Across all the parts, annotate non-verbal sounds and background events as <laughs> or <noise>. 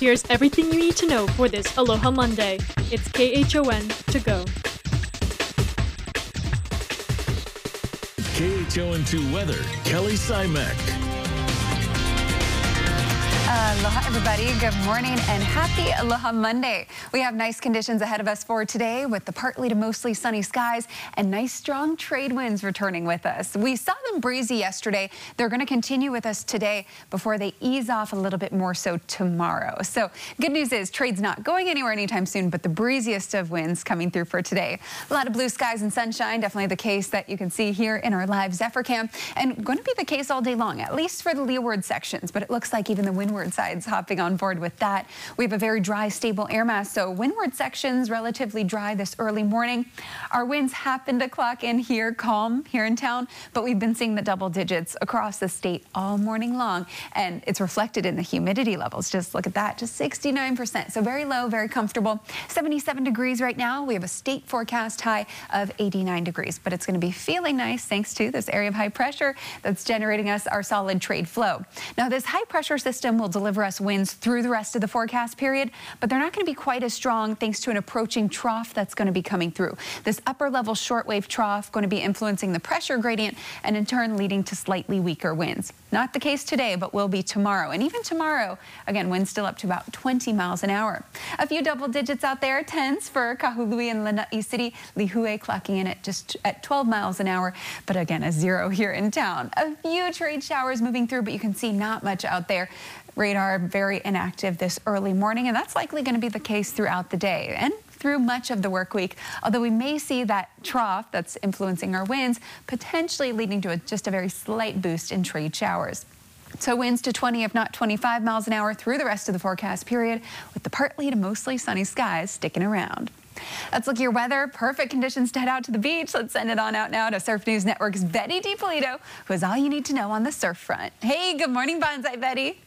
Here's everything you need to know for this Aloha Monday. It's KHON to go. KHON2 Weather, Kelly Simek. Uh, aloha, everybody. Good morning and happy Aloha Monday. We have nice conditions ahead of us for today with the partly to mostly sunny skies and nice strong trade winds returning with us. We saw them breezy yesterday. They're going to continue with us today before they ease off a little bit more so tomorrow. So good news is trade's not going anywhere anytime soon, but the breeziest of winds coming through for today. A lot of blue skies and sunshine, definitely the case that you can see here in our live Zephyr cam and going to be the case all day long, at least for the leeward sections, but it looks like even the windward windward sides hopping on board with that. We have a very dry, stable air mass, so windward sections relatively dry this early morning. Our winds happen to clock in here calm here in town, but we've been seeing the double digits across the state all morning long, and it's reflected in the humidity levels. Just look at that, just 69%. So very low, very comfortable. 77 degrees right now. We have a state forecast high of 89 degrees, but it's going to be feeling nice thanks to this area of high pressure that's generating us our solid trade flow. Now, this high pressure system will deliver us winds through the rest of the forecast period, but they're not going to be quite as strong thanks to an approaching trough that's going to be coming through. This upper level shortwave trough going to be influencing the pressure gradient and in turn leading to slightly weaker winds. Not the case today, but will be tomorrow. And even tomorrow, again, winds still up to about 20 miles an hour. A few double digits out there, 10s for Kahului and Lanai City, Lihue clocking in at just at 12 miles an hour, but again, a zero here in town. A few trade showers moving through, but you can see not much out there. Radar very inactive this early morning, and that's likely going to be the case throughout the day and through much of the work week, although we may see that trough that's influencing our winds, potentially leading to a, just a very slight boost in trade showers. So winds to 20, if not 25 miles an hour through the rest of the forecast period, with the partly to mostly sunny skies sticking around. Let's look at your weather. Perfect conditions to head out to the beach. Let's send it on out now to Surf News Network's Betty Depolito, who has all you need to know on the surf front. Hey, good morning, Banzai Betty.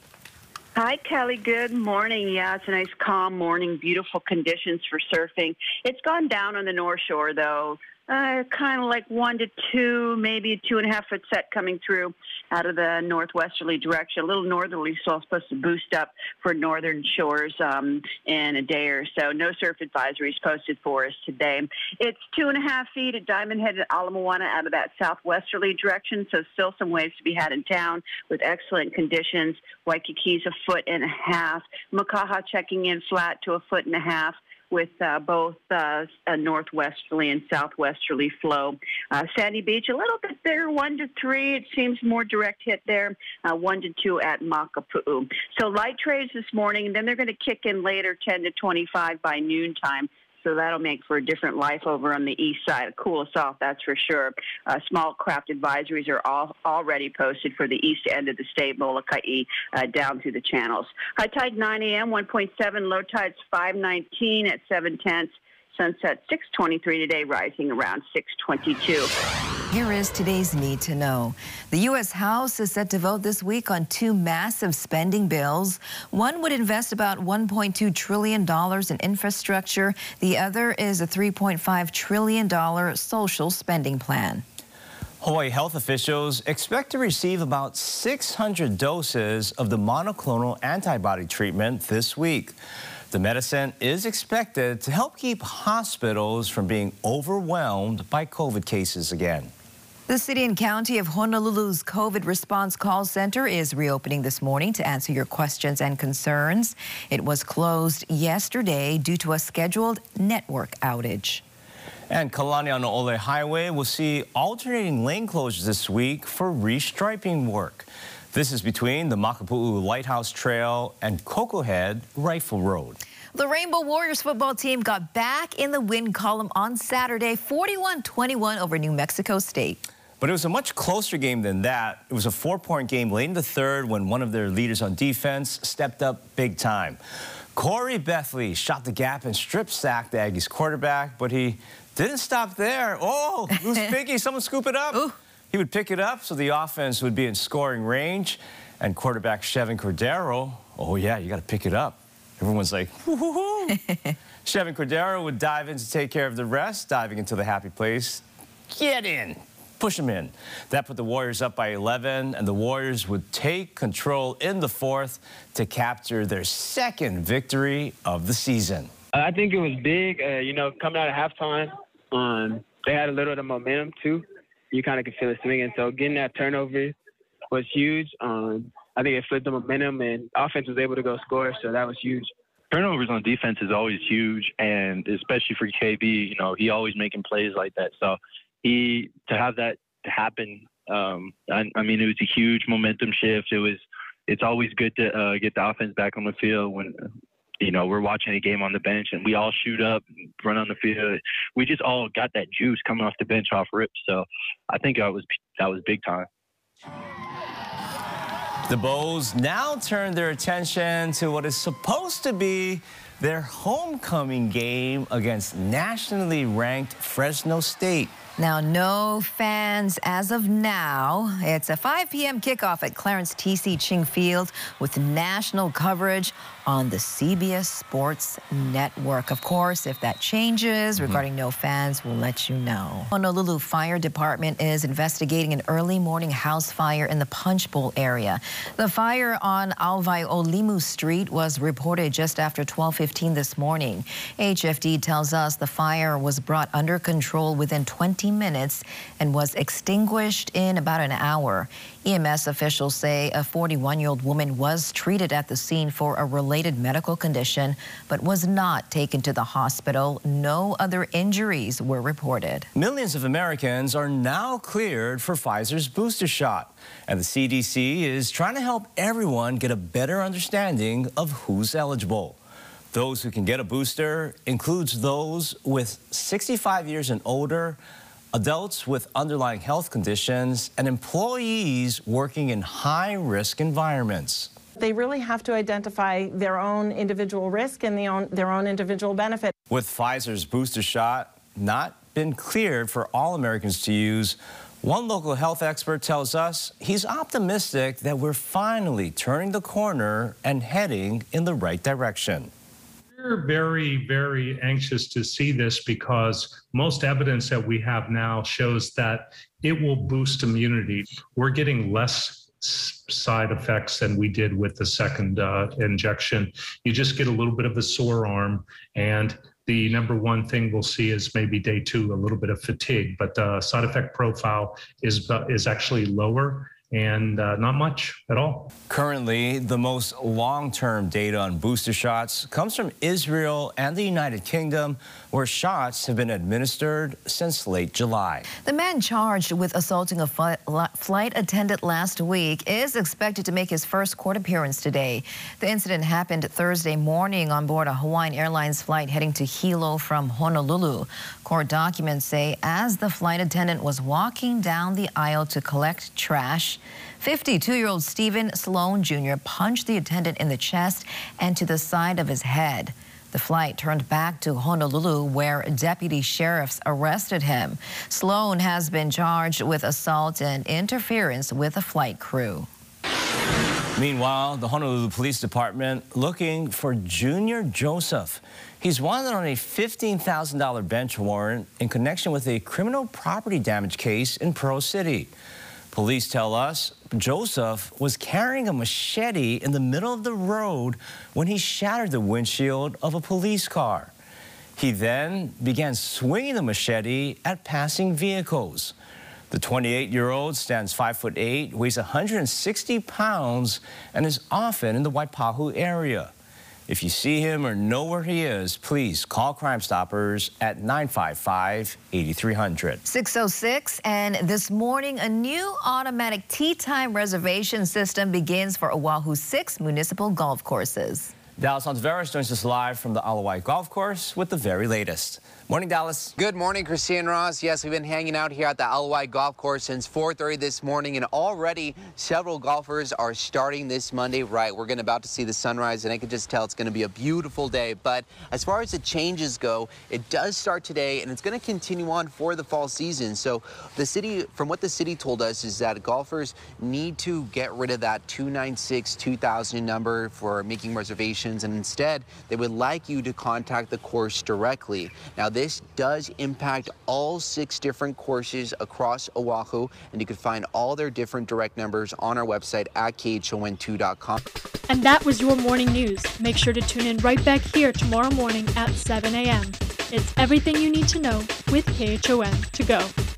Hi, Kelly. Good morning. Yeah, it's a nice, calm morning. Beautiful conditions for surfing. It's gone down on the North Shore, though uh, kind of like one to two, maybe two and a half foot set coming through out of the northwesterly direction. A little northerly, so it's supposed to boost up for northern shores um, in a day or so. No surf advisories posted for us today. It's two and a half feet at Diamond Head at Ala out of that southwesterly direction, so still some waves to be had in town with excellent conditions. Waikiki's a foot and a half. Makaha checking in flat to a foot and a half with uh, both uh, a northwesterly and southwesterly flow. Uh, Sandy Beach, a little bit there, one to three. It seems more direct hit there, uh, one to two at Makapu'u. So light trades this morning, and then they're going to kick in later, 10 to 25 by noontime so that'll make for a different life over on the east side. Cool us off, that's for sure. Uh, small craft advisories are all already posted for the east end of the state, Molokai, uh, down through the channels. High tide 9 a.m., 1.7. Low tide's 519 at 7 tenths. Sunset 623 today, rising around 622. Here is today's need to know. The U.S. House is set to vote this week on two massive spending bills. One would invest about $1.2 trillion in infrastructure. The other is a $3.5 trillion social spending plan. Hawaii health officials expect to receive about 600 doses of the monoclonal antibody treatment this week. The medicine is expected to help keep hospitals from being overwhelmed by COVID cases again. The city and county of Honolulu's COVID response call center is reopening this morning to answer your questions and concerns. It was closed yesterday due to a scheduled network outage. And Kalanianaole Highway will see alternating lane closures this week for restriping work. This is between the Makapu'u Lighthouse Trail and Koko Head Rifle Road. The Rainbow Warriors football team got back in the win column on Saturday, 41-21 over New Mexico State. But it was a much closer game than that. It was a four-point game late in the third when one of their leaders on defense stepped up big time. Khoury Bethley shot the gap and strip sacked the Aggies quarterback, but he didn't stop there. Oh, who's <laughs> biggie? Someone scoop it up. Ooh. He would pick it up so the offense would be in scoring range. And quarterback Chevan Cordeiro, oh yeah, you got to pick it up. Everyone's like, whoo <laughs> Chevan Cordeiro would dive in to take care of the rest, diving into the happy place. Get in. Push them in. That put the Warriors up by 11, and the Warriors would take control in the fourth to capture their second victory of the season. I think it was big. Uh, you know, coming out of halftime, um, they had a little of the momentum too. You kind of could feel it swinging. So getting that turnover was huge. Um, I think it flipped the momentum, and offense was able to go score. So that was huge. Turnovers on defense is always huge, and especially for KB, you know, he always making plays like that. So he to have that happen, um, I, I mean, it was a huge momentum shift. It was. It's always good to uh, get the offense back on the field when you know, we're watching a game on the bench and we all shoot up, run on the field. We just all got that juice coming off the bench off rips. So I think that was that was big time. The Bows now turn their attention to what is supposed to be their homecoming game against nationally ranked Fresno State. Now, no fans as of now. It's a 5 p.m. kickoff at Clarence T.C. Ching Field with national coverage on the CBS Sports Network. Of course, if that changes mm-hmm. regarding no fans, we'll let you know. Honolulu Fire Department is investigating an early morning house fire in the Punchbowl area. The fire on Auwaiolimu Street was reported just after 12:15 this morning. HFD tells us the fire was brought under control within 20 minutes and was extinguished in about an hour. EMS officials say a 41-year-old woman was treated at the scene for a related medical condition, but was not taken to the hospital. No other injuries were reported. Millions of Americans are now cleared for Pfizer's booster shot. And the CDC is trying to help everyone get a better understanding of who's eligible. Those who can get a booster includes those with 65 years and older, adults with underlying health conditions, and employees working in high-risk environments. They really have to identify their own individual risk and the own, their own individual benefit. With Pfizer's booster shot not been cleared for all Americans to use, one local health expert tells us he's optimistic that we're finally turning the corner and heading in the right direction. We're very, very anxious to see this because most evidence that we have now shows that it will boost immunity. We're getting less side effects than we did with the second uh, injection. You just get a little bit of a sore arm, and the number one thing we'll see is maybe day two, a little bit of fatigue, but the side effect profile is uh, is actually lower and uh, not much at all. Currently, the most long-term data on booster shots comes from Israel and the United Kingdom, where shots have been administered since late July. The man charged with assaulting a flight attendant last week is expected to make his first court appearance today. The incident happened Thursday morning on board a Hawaiian Airlines flight heading to Hilo from Honolulu. Court documents say as the flight attendant was walking down the aisle to collect trash, 52-year-old Stephen Sloan Jr. punched the attendant in the chest and to the side of his head. The flight turned back to Honolulu, where deputy sheriffs arrested him. Sloan has been charged with assault and interference with a flight crew. Meanwhile, the Honolulu Police Department looking for Junior Joseph. He's wanted on a $15,000 bench warrant in connection with a criminal property damage case in Pearl City. Police tell us Joseph was carrying a machete in the middle of the road when he shattered the windshield of a police car. He then began swinging the machete at passing vehicles. The 28-year-old stands 5 foot 8, weighs 160 pounds, and is often in the Waipahu area. If you see him or know where he is, please call Crime Stoppers at 955-8300. 606, and this morning, a new automatic tee time reservation system begins for Oahu's six municipal golf courses. Dallas Ontiveros joins us live from the Ala Wai Golf Course with the very latest. Morning, Dallas. Good morning, Christine Ross. Yes, we've been hanging out here at the Ala Wai Golf Course since 4.30 this morning, and already several golfers are starting this Monday right. We're going to about to see the sunrise, and I can just tell it's going to be a beautiful day. But as far as the changes go, it does start today, and it's going to continue on for the fall season. So the city, from what the city told us, is that golfers need to get rid of that 296-2000 number for making reservations and instead, they would like you to contact the course directly. Now, this does impact all six different courses across Oahu, and you can find all their different direct numbers on our website at khon2.com. And that was your morning news. Make sure to tune in right back here tomorrow morning at 7 a.m. It's everything you need to know with KHON to go.